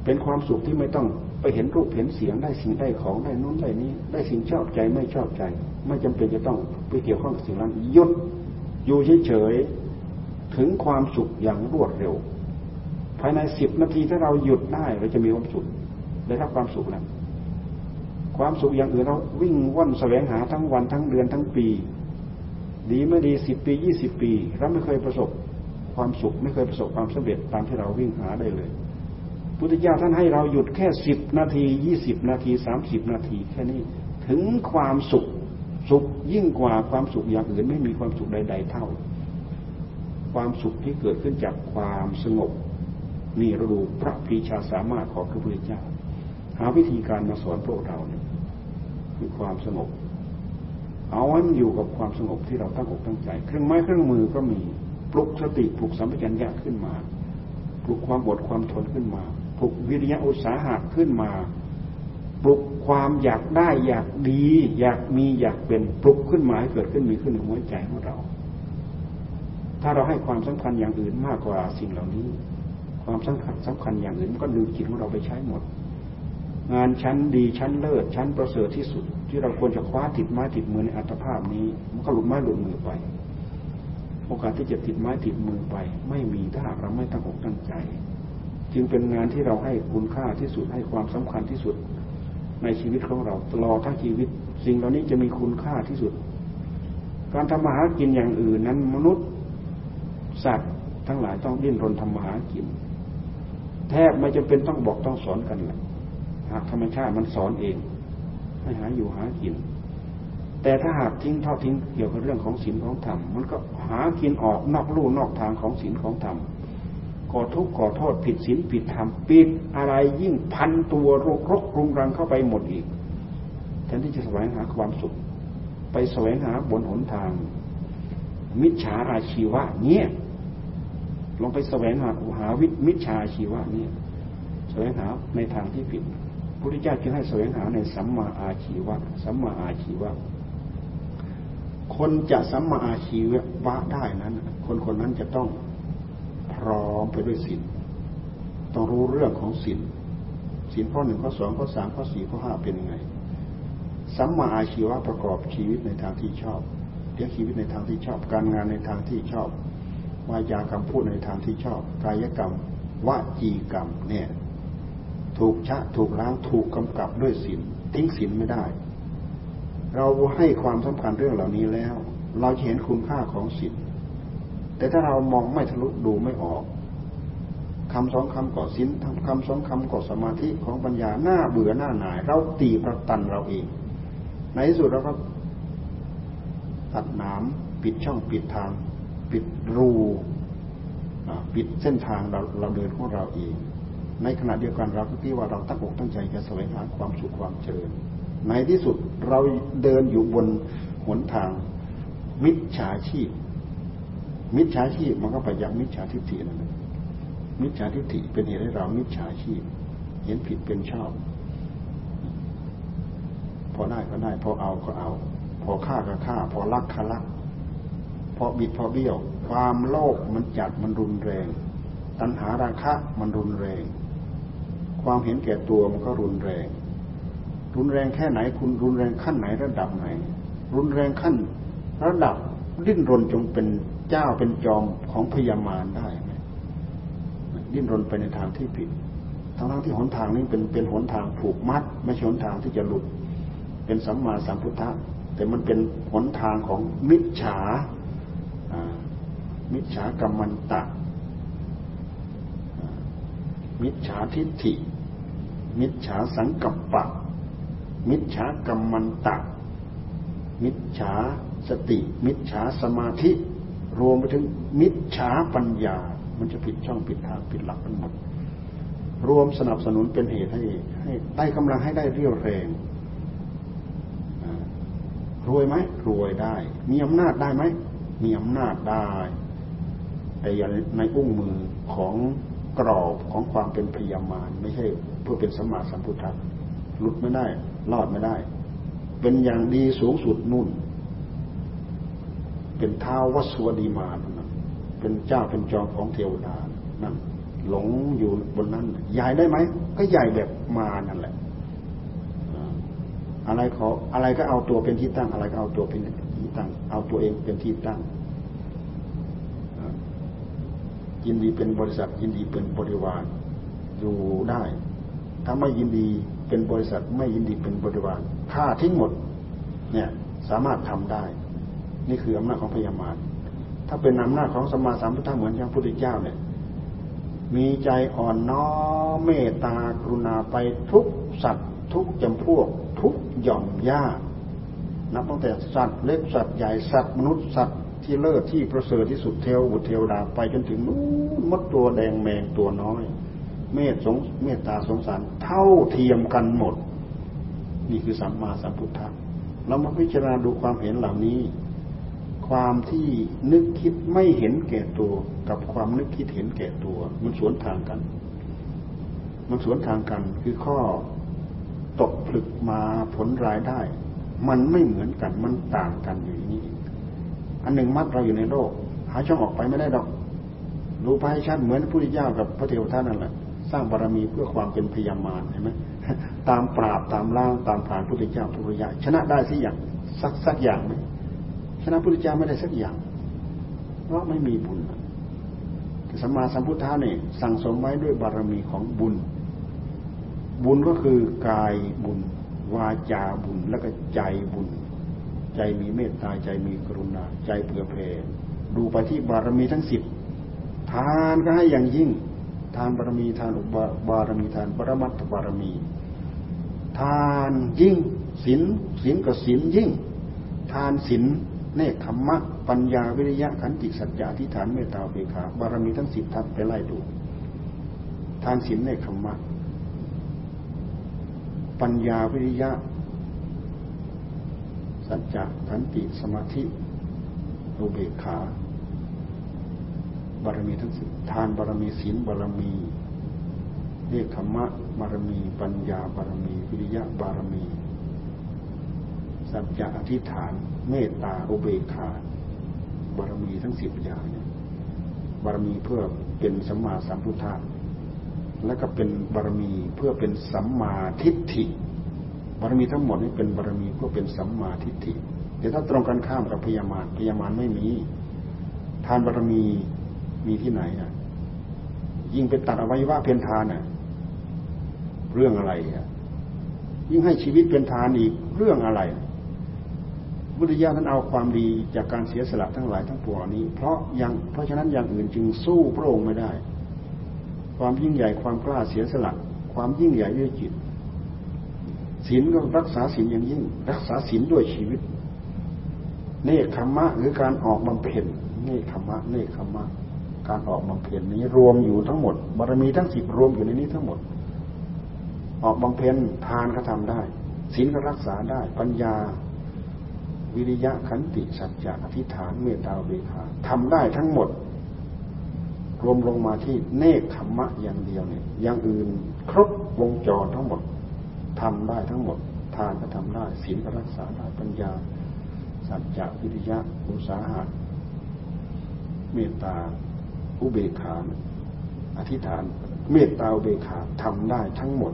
เป็นความสุขที่ไม่ต้องไปเห็นรูปเห็นเสียงได้สิ่งได้ของได้นู้นได้นี้ ได้สิ่งชอบใจไม่ชอบใจ ไม่จำเป็นจะต้องไปเกี่ยวข้องกับสิ่งนั้นหยุดอยู่เฉยๆถึงความสุขอย่างรวดเร็ว ภายในสิบนาทีถ้าเราหยุดได้เราจะมีความสุขได้รับความสุขแล้วความสุขอย่างอื่นเราวิ่งว่อนแสวงหาทั้งวันทั้งเดือนทั้งปี ดีไม่ดีสิบปียี่สิบปีเราไม่เคยประสบความสุขไม่เคยประสบความสำเร็จตามที่เราวิ่งหาได้เลย พุทธเจ้าท่านให้เราหยุดแค่สิบนาทียี่สิบนาทีสามสิบนาทีแค่นี้ ถึงความสุขสุขยิ่งกว่าความสุขอย่างอื่นไม่มีความสุขใด ๆ เท่า ความสุขที่เกิดขึ้นจากความสงบนี่เราดูพระพีชาสามารถของพระพุทธเจ้าหาวิธีการมาสอนพวกเราเนี่ยคือความสงบ เอาไว้มันอยู่กับความสงบที่เราตั้งอกตั้งใจ เครื่องไม้เครื่องมือก็มีปลุกสติปลุกสัมปชัญญะขึ้นมาปลุกความอดความทนขึ้นมาปลุกวิริยะอุตสาหะขึ้นมาปลุกความอยากได้อยากดี อยากมีอยากเป็นปลุกขึ้นมาให้เกิดขึ้นมีขึ้นในหัวใจของเรา ถ้าเราให้ความสำคัญอย่างอื่นมากกว่าสิ่งเหล่านี้ ความสำคัญสำคัญอย่างอื่นมันก็ดึงจิตของเราไปใช้หมด งานชั้นดีชั้นเลิศชั้นประเสริฐที่สุด ที่เราควรจะคว้าติดไม้ติดมือในอัตภาพนี้ มันก็หลุดไม้หลุดมือไป โอกาสที่จะติดไม้ติดมือไป ไม่มีถ้าหากเราไม่ตั้งอกตั้งใจ จึงเป็นงานที่เราให้คุณค่าที่สุดให้ความสำคัญที่สุดในชีวิตของเราตลอดทั้งชีวิต สิ่งเหล่านี้จะมีคุณค่าที่สุด การทำมาหากินอย่างอื่นนั้น มนุษย์ สัตว์ทั้งหลายต้องดิ้นรนทำมาหากิน แทบไม่จำเป็นต้องบอกต้องสอนกันแหละหากธรรมชาติมันสอนเอง ให้หาอยู่หากิน แต่ถ้าหากทิ้งทอดทิ้งเกี่ยวกับเรื่องของศีลของธรรมมันก็หากินออกนอกลู่นอกทางของศีลของธรรมก่อทุกข์ก่อโทษผิดศีลผิดธรรมปิดอะไรยิ่งพันตัวรกรกรุงรังเข้าไปหมดอีกแทนที่จะแสวงหาความสุข ไปแสวงหาบนหนทาง มิจฉาอาชีวะเนี่ยลองไปแสวงหาหาวิมิจฉาอาชีวะเนี่ยแสวงหาในทางที่ผิด พุทธเจ้าจึงให้แสวงหาในสัมมาอาชีวะ สัมมาอาชีวะ คนจะสัมมาอาชีวะได้นั้น คนคนนั้นจะต้องพร้อมไปด้วยศีลต้องรู้เรื่องของศีลศีลข้อหนึ่งข้อสองข้อสามข้อสี่ข้อห้าเป็นยังไง สัมมาอาชีวะประกอบชีวิตในทางที่ชอบเลี้ยงชีวิตในทางที่ชอบ การงานในทางที่ชอบวาจากรรมพูดในทางที่ชอบ กายกรรมวจีกรรมเนี่ย ถูกชะถูกล้างถูกกำกับด้วยศีลทิ้งศีลไม่ได้ เราให้ความสำคัญเรื่องเหล่านี้แล้ว เราเห็นคุณค่าของศีลแต่ถ้าเรามองไม่ทะลุดูไม่ออกคำสองคำก่อสินคำสองคำก่อสมาธิของปัญญาหน้าเบื่อหน้าหน่าย เราตีประตันเราเอง ในที่สุดเราก็ตัดน้ำปิดช่องปิดทาง ปิดรูปิดเส้นทางเราเราเดินของเราเอง ในขณะเดียวกันเราก็คิดว่าเราตั้งอกตั้งใจจะแสวงหาความสุขความเจริญ ในที่สุดเราเดินอยู่บนหนทางมิจฉาชีพ มิจฉาชีพมันก็ไปยังมิจฉาทิฏฐินั่นมิจฉาทิฏฐิเป็นเหตุให้เรามิจฉาชีพ เห็นผิดเป็นชอบ พอได้ก็ได้ พอเอาก็เอา พอฆ่าก็ฆ่า พอลักก็ลัก พอบิดพอเบี้ยว ความโลภมันจัดมันรุนแรง ตัณหาราคะมันรุนแรง ความเห็นแก่ตัวมันก็รุนแรง รุนแรงแค่ไหนคุณรุนแรงขั้นไหนระดับไหน รุนแรงขั้น ระดับดิ้นรนจงเป็นเจ้าเป็นจอมของพยามารได้ไหมดิ้นรนไปในทางที่ผิด ทั้งทั้งที่หนทางนี้เป็นเป็นหนทางผูกมัด ไม่ใช่หนทางที่จะหลุด เป็นสัมมาสัมพุทธะแต่มันเป็นหนทางของมิจฉามิจฉากรรมันตะมิจฉาทิฏฐิ มิจฉาสังกัปปะ มิจฉากรรมันตะ มิจฉาสติ มิจฉาสมาธิ รวมไปถึงมิจฉาปัญญา มันจะผิดช่องผิดทางผิดหลักทั้งหมด รวมสนับสนุนเป็นเหตุให้ให้ได้กำลังให้ได้เรี่ยวแรงรวยไหมรวยได้ มีอำนาจได้ไหมมีอำนาจได้แต่ในอุ้งมือของ กรอบของความเป็นพยามารไม่ใช่เพื่อเป็นสมมาสัมพุทธะหลุดไม่ได้รอดไม่ได้ เป็นอย่างดีสูงสุดนุ่น เป็นเท้าวัสวดีมาเป็นเจ้าเป็นจอมของเทวดานั่นหลงอยู่บนนั้นใหญ่ได้ไหมก็ใหญ่แบบมานั่นแหละอะไรขออะไรก็เอาตัวเป็นที่ตั้ง อะไรก็เอาตัวเป็นที่ตั้ง เอาตัวเองเป็นที่ตั้ง ยินดีเป็นบริษัท ยินดีเป็นบริวารอยู่ได้ ถ้าไม่ยินดีเป็นบริษัทไม่ยินดีเป็นบริวารฆ่าทิ้งหมด เนี่ยสามารถทำได้ นี่คืออำนาจของพญามารถ้าเป็นอำนาจของสมมาสามพุทธะเหมือนอย่างพระพุทธเจ้าเนี่ย มีใจอ่อนน้อมเมตตากรุณาไปทุกสัตว์ ทุกจำพวก ทุกหย่อมย่านับตั้งแต่สัตว์เล็กสัตว์ใหญ่สัตว์มนุษย์สัตว์ ที่เลิศที่ประเสริฐที่สุดเทวบุตรเทวดาไปจนถึงนู้นมดตัวแดงแมงตัวน้อย เมตสงเมตตาสงสารเท่าเทียมกันหมด นี่คือสัมมาสัมพุทธะเรามาพิจารณาดูความเห็นเหล่านี้ ความที่นึกคิดไม่เห็นแก่ตัว กับความนึกคิดเห็นแก่ตัว มันสวนทางกัน มันสวนทางกันคือข้อตกผลึกมาผลรายได้ มันไม่เหมือนกันมันต่างกันอย่างนี้ อันหนึ่งมัดเราอยู่ในโลก หาช่องออกไปไม่ได้ดอก รู้ไปให้ชัดเหมือนพระพุทธเจ้ากับพระเทวทัตนั่นแหละสร้างบารมีเพื่อความเป็นพยามารเห็นไหมตามปราบตามล่างตามผ่านพระพุทธเจ้าทุกอย่าชนะได้สักอย่างสักสักอย่างไหมชนะพระพุทธเจ้าไม่ได้สักอย่าง เพราะไม่มีบุญแต่สัมมาสัมพุทธะเนี่ยสั่งสมไว้ด้วยบารมีของบุญ บุญก็คือกายบุญ วาจาบุญแล้วก็ใจบุญ ใจมีเมตตาใจมีกรุณา ใจเผื่อแผ่ดูไปที่บารมีทั้งสิบทานก็ให้อย่างยิ่ง ทานบารมีทานอุบารมีทานปรมัตถบารมี ทานยิ่งศีลศีลกับศีลยิ่ง ทานศีลเนคขมมะ ปัญญาวิริยะขันติสัจจะทิฏฐานเมตตาเบคาบารมีทั้งสิบทัดไปไล่ดู ทานศีลเนคขมมะ ปัญญาวิริยะ สัจจะขันติสมาธิอุเบกขาบารมีทั้งสิบทานบารมีศีลบารมีเนคขมะบารมี ปัญญาบารมี วิริยะบารมี สัจจะอธิษฐาน เมตตาอุเบกขาบารมีทั้งสิบอย่างเนี่ยบารมีเพื่อเป็นสัมมาสัมพุทธะและก็เป็นบารมีเพื่อเป็นสัมมาทิฏฐิ บารมีทั้งหมดนี้เป็นบารมีเพื่อเป็นสัมมาทิฏฐิแต่ถ้าตรงกันข้ามกับพยามารพยามารไม่มี ทานบารมีมีที่ไหนอะ ยิ่งไปตัดอวัยวะเพียนทานอะ เรื่องอะไรอะ ยิ่งให้ชีวิตเป็นทานอีกเรื่องอะไรบุตรญาท่านเอาความดีจากการเสียสละทั้งหลายทั้งปวงนี้ เพราะยังเพราะฉะนั้นอย่างอื่นจึงสู้พระองค์ไม่ได้ ความยิ่งใหญ่ความกล้าเสียสละ ความยิ่งใหญ่ด้วยจิต ศีลก็รักษาศีลอย่างยิ่ง รักษาศีลด้วยชีวิตเนคขมะหรือการออกบำเพ็ญเนคขมะเนคขมะ การออกบำเพ็ญนี้รวมอยู่ทั้งหมดบารมีทั้งสิบรวมอยู่ในนี้ทั้งหมด ออกบำเพ็ญทานก็ทำได้ศีลก็รักษาได้ ปัญญา วิริยะขันติสัจจะอธิษฐานเมตตาเบขาทำได้ทั้งหมด รวมลงมาที่เนคขมะอย่างเดียวเนี่ยอย่างอื่น ครบวงจรทั้งหมด ทำได้ทั้งหมด ทานก็ทำได้ศีลก็รักษาได้ปัญญา สัจจะวิริยะอุสาหะเมตตาอุเบกขาอธิษฐาน เมตตาอุเบกขาทำได้ทั้งหมด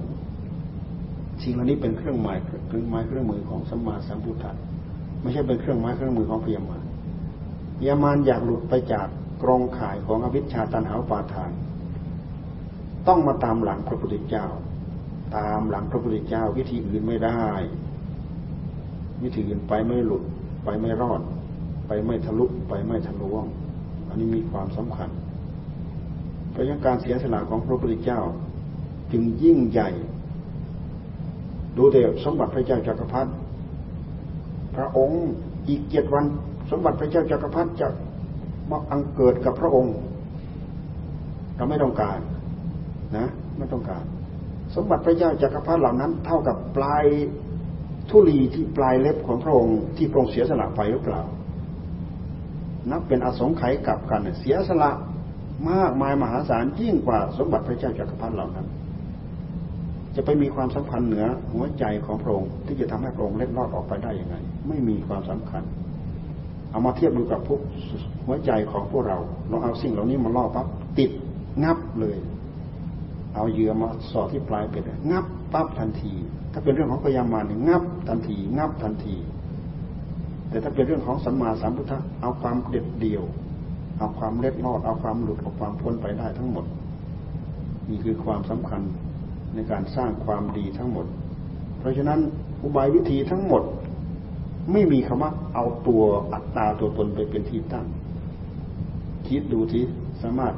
สิ่งเหล่านี้เป็นเครื่องหมายเครื่องหมายเครื่องมือของสัมมาสัมพุทธะไม่ใช่เป็นเครื่องหมายเครื่องมือของพยามารพยามารอยากหลุดไปจากกรงข่ายของอวิชชาตันหาปาทาน ต้องมาตามหลังพระพุทธเจ้า ตามหลังพระพุทธเจ้าวิธีอื่นไม่ได้ วิธีอื่นไปไม่หลุด ไปไม่รอด ไปไม่ทะลุไปไม่ทะลวง อันนี้มีความสำคัญเพราะการเสียสละของพระพุทธเจ้า จึงยิ่งใหญ่ ดูแต่สมบัติพระเจ้าจักรพรรดิพระองค์อีกเจ็ดวันสมบัติพระเจ้าจักรพรรดิจะมาอังเกิดกับพระองค์ เราไม่ต้องการนะ ไม่ต้องการ สมบัติพระเจ้าจักรพรรดิเหล่านั้น เท่ากับปลายทุลีที่ปลายเล็บของพระองค์ที่พระองค์เสียสละไปหรือเปล่า นับเป็นอสงไขยกับกันเสียสละมากมายมหาศาลยิ่งกว่าสมบัติพระเจ้าจักรพรรดิเหล่านั้น จะไปมีความสำคัญเหนือหัวใจของพระองค์ที่จะทำให้พระองค์เล็ดลอดออกไปได้ยังไง ไม่มีความสำคัญ เอามาเทียบดูกับพวกหัวใจของพวกเราเราเอาสิ่งเหล่านี้มาล่อปั๊บติดงับเลย เอาเหยื่อมาสอดที่ปลายเป็ดงับปั๊บทันที ถ้าเป็นเรื่องของพยามารงับทันที งับทันที แต่ถ้าเป็นเรื่องของสัมมาสัมพุทธะเอาความเด็ดเดี่ยว เอาความเล็ดลอด เอาความหลุดเอาความพ้นไปได้ทั้งหมด นี่คือความสำคัญในการสร้างความดีทั้งหมด เพราะฉะนั้นอุบายวิธีทั้งหมด ไม่มีคำว่าเอาตัวอัตตาตัวตนไปเป็นที่ตั้ง คิดดูทีสามารถ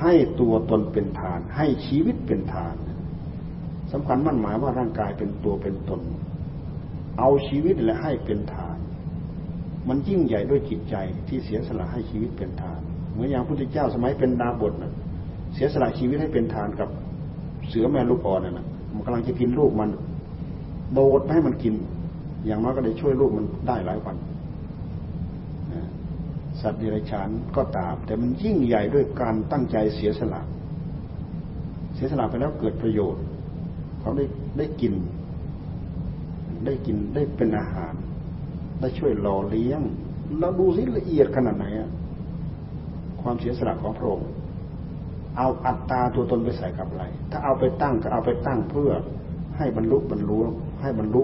ให้ตัวตนเป็นฐาน ให้ชีวิตเป็นฐานสำคัญมั่นหมายว่าร่างกายเป็นตัวเป็นตน เอาชีวิตและให้เป็นฐาน มันยิ่งใหญ่ด้วยจิตใจที่เสียสละให้ชีวิตเป็นฐาน เหมือนอย่างพระพุทธเจ้าสมัยเป็นดาบทนะเสียสละชีวิตให้เป็นฐานกับเสือแม่ลูกอ่อนนะมันกำลังจะกินลูกมันโดดให้มันกิน อย่างน้อยก็ได้ช่วยลูกมันได้หลายวัน สัตว์เดรัจฉานก็ตาม แต่มันยิ่งใหญ่ด้วยการตั้งใจเสียสละ เสียสละไปแล้วเกิดประโยชน์เขาได้ได้กิน ได้กินได้เป็นอาหาร ได้ช่วยหล่อเลี้ยงเราดูสิละเอียดขนาดไหนความเสียสละของพระองค์เอาอัตตาตัวตนไปใส่กับอะไร ถ้าเอาไปตั้งก็เอาไปตั้งเพื่อให้บรรลุบรรลุให้บรรลุ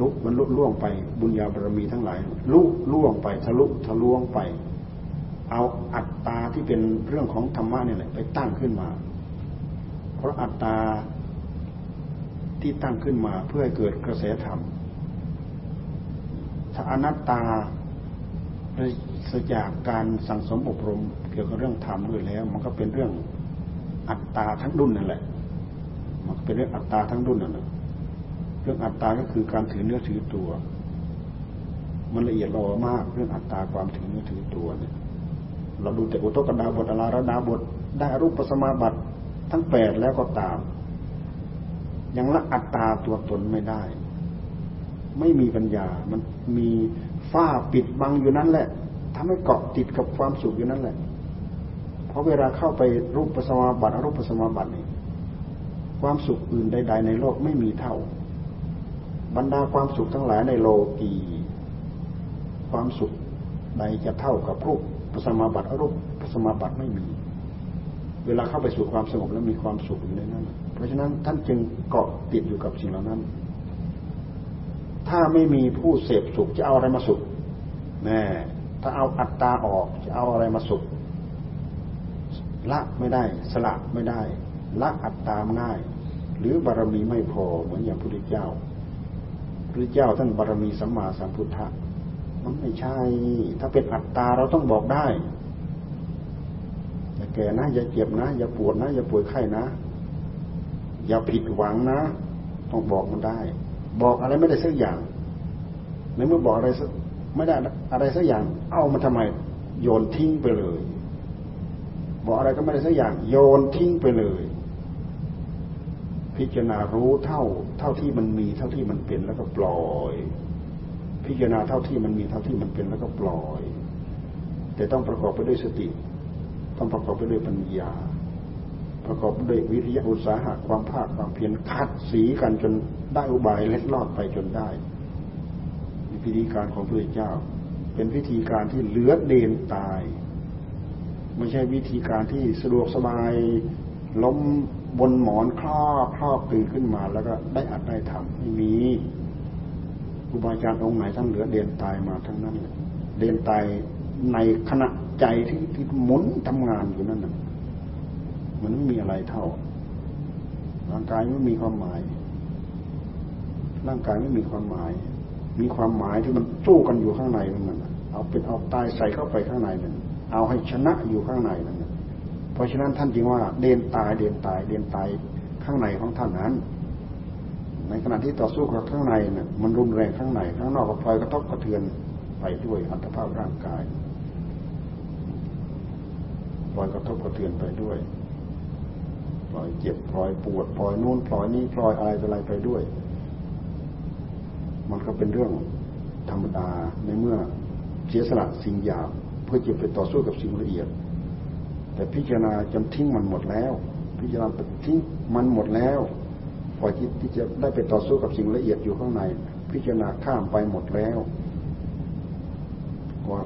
ลุบรรลุล่วงไป บุญญาบารมีทั้งหลายลุล่วงไปทะลุทะลวงไป เอาอัตตาที่เป็นเรื่องของธรรมะเนี่ยแหละไปตั้งขึ้นมา เพราะอัตตาที่ตั้งขึ้นมาเพื่อให้เกิดกระแสธรรมถ้าอนัตตาสจากการสั่งสมอบรม เกี่ยวกับเรื่องธรรมด้วยแล้ว มันก็เป็นเรื่องอัตตาทั้งดุนนั่นแหละ มันเป็นเรื่องอัตตาทั้งดุนนั่นแหละ รื่องอัตตาก็คือการถือเนื้อถือตัว มันละเอียดลอมากเรื่องอัตตาความถือเนื้อถือตัวเนี่ย เราดูแต่อุตกดาบทอลาระดาบทได้รูปสมาบัติทั้งแปดแล้วก็ตาม ยังละอัตตาตัวตนไม่ได้ ไม่มีปัญญา มันมีฝ้าปิดบังอยู่นั่นแหละทำให้เกาะติดกับความสุขอยู่นั่นแหละ เพราะเวลาเข้าไปรูปปัสมาบัติอรูปปัสมาบัตินี่ความสุขอื่นใด ๆ ในโลกไม่มีเท่า บรรดาความสุขทั้งหลายในโลกีความสุขใดจะเท่ากับรูปปัสมาบัติอรูปปัสมาบัติไม่มี เวลาเข้าไปสู่ความสงบแล้วมีความสุขอยู่ในนั้น เพราะฉะนั้นท่านจึงเกาะติดอยู่กับสิ่งเหล่านั้น ถ้าไม่มีผู้เสพสุขจะเอาอะไรมาสุขแน่ถ้าเอาอัตตาออกจะเอาอะไรมาสุขละไม่ได้ สละไม่ได้ละอัตตาง่าย หรือบารมีไม่พอเหมือนอย่างพระพุทธเจ้า พระเจ้าท่านบารมีสัมมาสัมพุทธะมันไม่ใช่ ถ้าเป็นอัตตาเราต้องบอกได้อย่าแก่นะ อย่าเจ็บนะ อย่าปวดนะ อย่าป่วยไข้นะ อย่าผิดหวังนะ ต้องบอกมันได้ บอกอะไรไม่ได้สักอย่างในเมื่อบอกอะไรไม่ได้อะไรสักอย่าง เอามาทำไม โยนทิ้งไปเลย บอกอะไรก็ไม่ได้สักอย่าง โยนทิ้งไปเลย พิจารณารู้เท่า เท่าที่มันมีเท่าที่มันเป็นแล้วก็ปล่อย พิจารณาเท่าที่มันมีเท่าที่มันเป็นแล้วก็ปล่อย แต่ต้องประกอบไปด้วยสติ ต้องประกอบไปด้วยปัญญา ประกอบด้วยวิทยาอุตสาหะความภาคความเพียรขัดสีกันจนได้อุบายเล็ดลอดไปจนได้วิธีการของพระเจ้า เป็นวิธีการที่เหลือเดนตาย ไม่ใช่วิธีการที่สะดวกสบายล้ม บนหมอนคลอคลอบตื่นขึ้นมา แล้วก็ได้อัดได้ทำไม่มีครูบาอาจารย์องค์ไหนท่านเหลือเดนตายมาทั้งนั้นเลยเดนตายในขณะใจที่ที่หมุนทำงานอยู่นั่นน่ะมันไม่มีอะไรเท่า ร่างกายไม่มีความหมาย ร่างกายไม่มีความหมาย มีความหมายที่มันสู้กันอยู่ข้างในนั่นเอาเป็นเอาตายใส่เข้าไปข้างในนั่นเอาให้ชนะอยู่ข้างในนั่น เพราะฉะนั้นท่านจึงว่าเดินตายเดินตายเดินตายข้างในของท่านนั้น ในขณะที่ต่อสู้กับข้างในน่ะมันรุนแรงข้างในข้างนอกก็พลอยกระทบกระเทือนไปด้วยอัตภาพร่างกายพลอยกระทบกระเทือนไปด้วยพลอยเจ็บพลอยปวดพลอยนู่นพลอยนี้พลอยอะไรอะไรไปด้วย มันก็เป็นเรื่องธรรมดาในเมื่อเสียสละสิ่งหยาบเพื่อจะไปต่อสู้กับสิ่งละเอียด แต่พิจารณาจำทิ้งมันหมดแล้ว พิจารณาทิ้งมันหมดแล้วพอจิตที่จะได้ไปต่อสู้กับสิ่งละเอียดอยู่ข้างใน พิจารณาข้ามไปหมดแล้วกว่า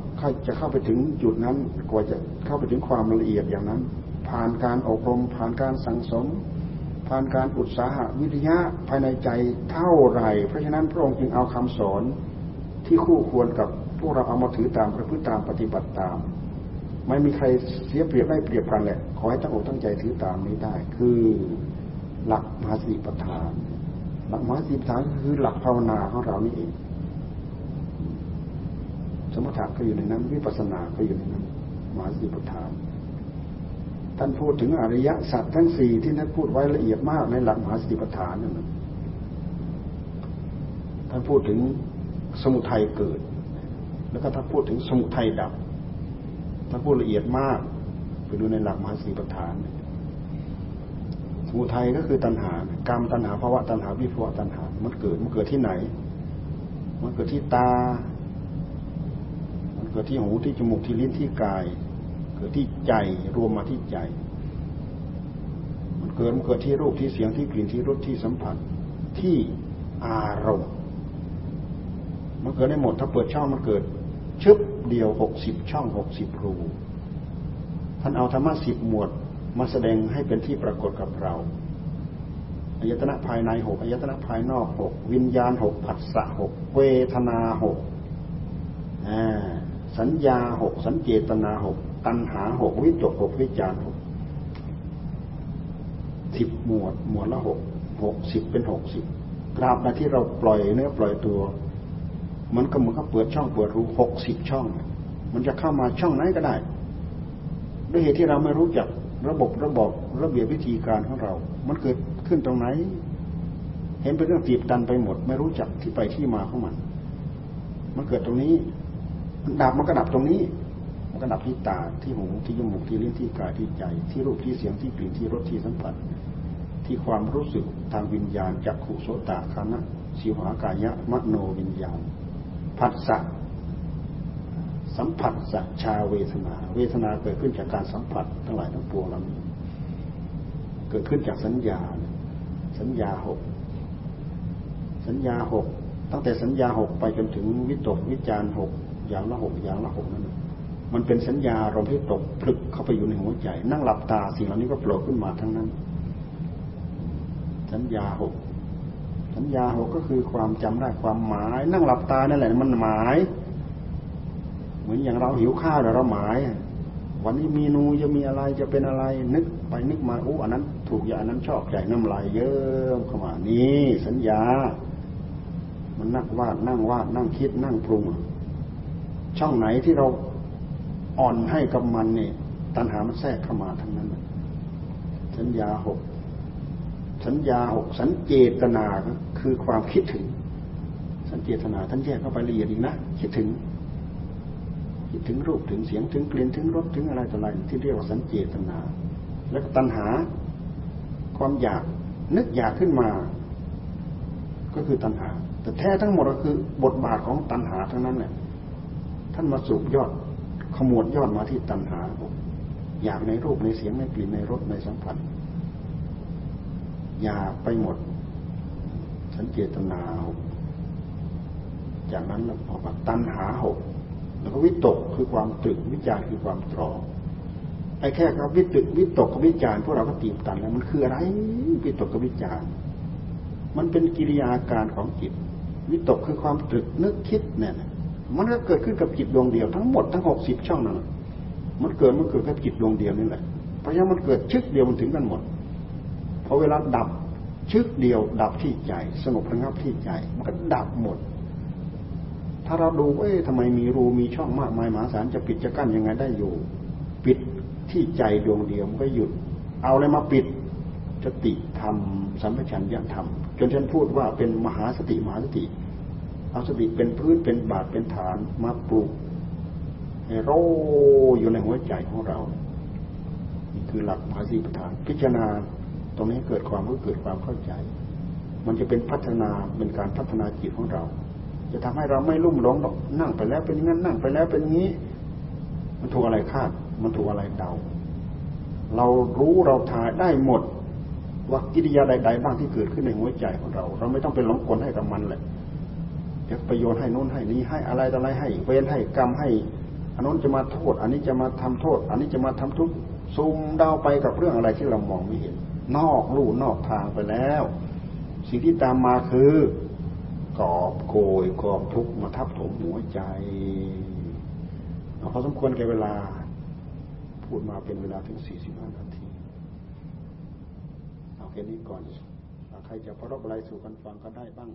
จะเข้าไปถึงจุดนั้นกว่าจะเข้าไปถึงความละเอียดอย่างนั้น ผ่านการอบรมผ่านการสังสม ผ่านการอุตสาหะวิทยาภายในใจเท่าไรเพราะฉะนั้นพระองค์จึงเอาคำสอนที่คู่ควรกับพวกเราเอามาถือตามประพฤติตามปฏิบัติตาม ไม่มีใครเสียเปรียบได้เปรียบกันแหละขอให้ตั้งอกตั้งใจถือตามนี้ได้ คือหลักมหาสีปทาน หลักมหาสีปทานคือหลักภาวนาของเรานี่เอง สมถะก็อยู่ในนั้นวิปัสสนาก็อยู่ในนั้นมหาสีปทานท่านพูดถึงอริยสัจทั้งสี่ที่ท่านพูดไว้ละเอียดมากในหลักมหาสีปทานนั่นท่านพูดถึงสมุทัยเกิด แล้วก็ท่านพูดถึงสมุทัยดับ ท่านพูดละเอียดมาก ไปดูในหลักมหาสีปทาน สมุทัยก็คือตัณหากรรมตัณหาภาวะตัณหาวิภวะตัณหา มันเกิดมันเกิดที่ไหน มันเกิดที่ตา มันเกิดที่หูที่จมูกที่ลิ้นที่กาย เกิดที่ใจรวมมาที่ใจ มันเกิดมันเกิดที่รูปที่เสียงที่กลิ่นที่รสที่สัมผัสที่อารมณ์มันเกิดได้หมดถ้าเปิดช่องมันเกิด ชึบเดียวหกสิบช่องหกสิบรู ท่านเอาธรรมะสิบหมวดมาแสดงให้เป็นที่ปรากฏกับเราอายตนะภายในหกอายตนะภายนอกหกวิญญาณหกผัสสะหกเวทนาหกสัญญาหกสัญเจตนาหกตัณหาหกวิจกหกวิจารหกสิบหมวดหมวดละหกหกสิบเป็นหกสิบตราบใดที่เราปล่อยเนื้อปล่อยตัว มันก็เหมือนกับเปิดช่องเปิดรูหกสิบช่อง มันจะเข้ามาช่องไหนก็ได้ ด้วยเหตุที่เราไม่รู้จักระบบระบบระเบียบวิธีการของเรา มันเกิดขึ้นตรงไหน เห็นเป็นเรื่องตีบตันไปหมด ไม่รู้จักที่ไปที่มาของมัน มันเกิดตรงนี้ดับมันก็ดับตรงนี้ มันก็ดับที่ตาที่หูที่จมูกที่ลิ้นที่กายที่ใจ ที่รูปที่เสียงที่กลิ่นที่รสที่สัมผัส ที่ความรู้สึกทางวิญญาณจักขุโสตคานะสิวหากายะมโนวิญญาณ ผัสสะสัมผัสสัชาเวทนา เวทนาเกิดขึ้นจากการสัมผัสทั้งหลายทั้งปวงเหล่านี้ เกิดขึ้นจากสัญญา สัญญาหกสัญญาหกตั้งแต่สัญญาหกไปจนถึงวิตกวิจารหกอย่างละหกอย่างละหกนั้นมันเป็นสัญญาลมที่ตกพลึกเข้าไปอยู่ในหัวใจ นั่งหลับตาสิ่งเหล่านี้ก็โผล่ขึ้นมาทั้งนั้น สัญญาหก สัญญาหกก็คือความจำได้ความหมาย นั่งหลับตานั่นแหละมันหมาย เหมือนอย่างเราหิวข้าวเราหมาย วันนี้เมนูจะมีอะไรจะเป็นอะไร นึกไปนึกมาโอ้อันนั้น ถูกอย่างนั้นชอบใจน้ำลายเยิ้มเข้ามานี่สัญญา มันนั่งวาดนั่งวาดนั่งคิดนั่งปรุง ช่องไหนที่เราอ่อนให้กับมันเนี่ยตัณหามันแทรกเข้ามาทั้งนั้น สัญญาหก สัญญาหกสัญเจตนาคือความคิดถึง สัญเจตนาท่านแยกเข้าไปละเอียดอีกนะคิดถึง คิดถึงรูปถึงเสียงถึงกลิ่นถึงรสถึงอะไรต่ออะไรที่เรียกว่าสัญเจตนา แล้วก็ตัณหา ความอยากนึกอยากขึ้นมา ก็คือตัณหา แต่แท้ทั้งหมดก็คือบทบาทของตัณหาทั้งนั้นแหละท่านมาสูบยอดขมวดยอดมาที่ตัณหาอยากในรูปในเสียงในกลิ่นในรสในสัมผัส ยาไปหมดสัญเจตนาหกจากนั้นเราพอตัณหาหกแล้วก็วิตกคือความตรึกวิจารคือความตรองไอ้แค่ครับวิตกวิตกกับวิจารพวกเราก็ตีบตันแล้วมันคืออะไรวิตกกับวิจารมันเป็นกิริยาการของจิต วิตกคือความตรึกนึกคิดเนี่ยมันก็เกิดขึ้นกับจิตดวงเดียวทั้งหมดทั้งหกสิบช่องนั่นมันเกิดมันเกิดกับจิตดวงเดียวนี่แหละเพราะฉะนั้นมันเกิดชึกเดียวมันถึงกันหมด พอเวลาดับชึกเดียวดับที่ใจ สงบระงับที่ใจ มันก็ดับหมด ถ้าเราดูเอ๊ะทำไมมีรูมีช่องมากมายมหาศาลจะปิดจะกั้นยังไงได้อยู่ ปิดที่ใจดวงเดียวมันก็หยุด เอาอะไรมาปิดสติธรรมสัมปชัญญะธรรมจนฉันพูดว่าเป็นมหาสติมหาสติเอาสติเป็นพื้นเป็นบาทเป็นฐานมาปลูกให้โรอยู่ในหัวใจของเรา นี่คือหลักมหาสีประธาน พิจารณา รงนี้เกิดความรู้เกิดความเข้าใจ มันจะเป็นพัฒนาเป็นการพัฒนาจิตของเรา จะทำให้เราไม่ลุ่มหลงหรอกนั่งไปแล้วเป็นงั้นนั่งไปแล้วเป็นงี้ มันถูกอะไรคาด มันถูกอะไรเดา เรารู้เราทายได้หมดว่ากิริยาใด ๆ บ้างที่เกิดขึ้นในหัวใจของเรา เราไม่ต้องเป็นหลงกลให้กับมันแหละเดี๋ยวประโยชน์ให้นู้นให้นี้ให้อะไรต่ออะไรให้ เวรให้กรรมให้อันนู้นจะมาโทษ อันนี้จะมาทำโทษ อันนี้จะมาทำทุกข์ซูมเดาไปกับเรื่องอะไรที่เรามองไม่เห็น นอกลู่นอกทางไปแล้ว สิ่งที่ตามมาคือกอบโกยกอบทุกข์มาทับถมหัวใจเขาสมควรแก่เวลา พูดมาเป็นเวลาถึงสี่สิบห้านาทีเอาแค่นี้ก่อนใครจะพรบอะไรสู่กันฟังก็ได้บ้าง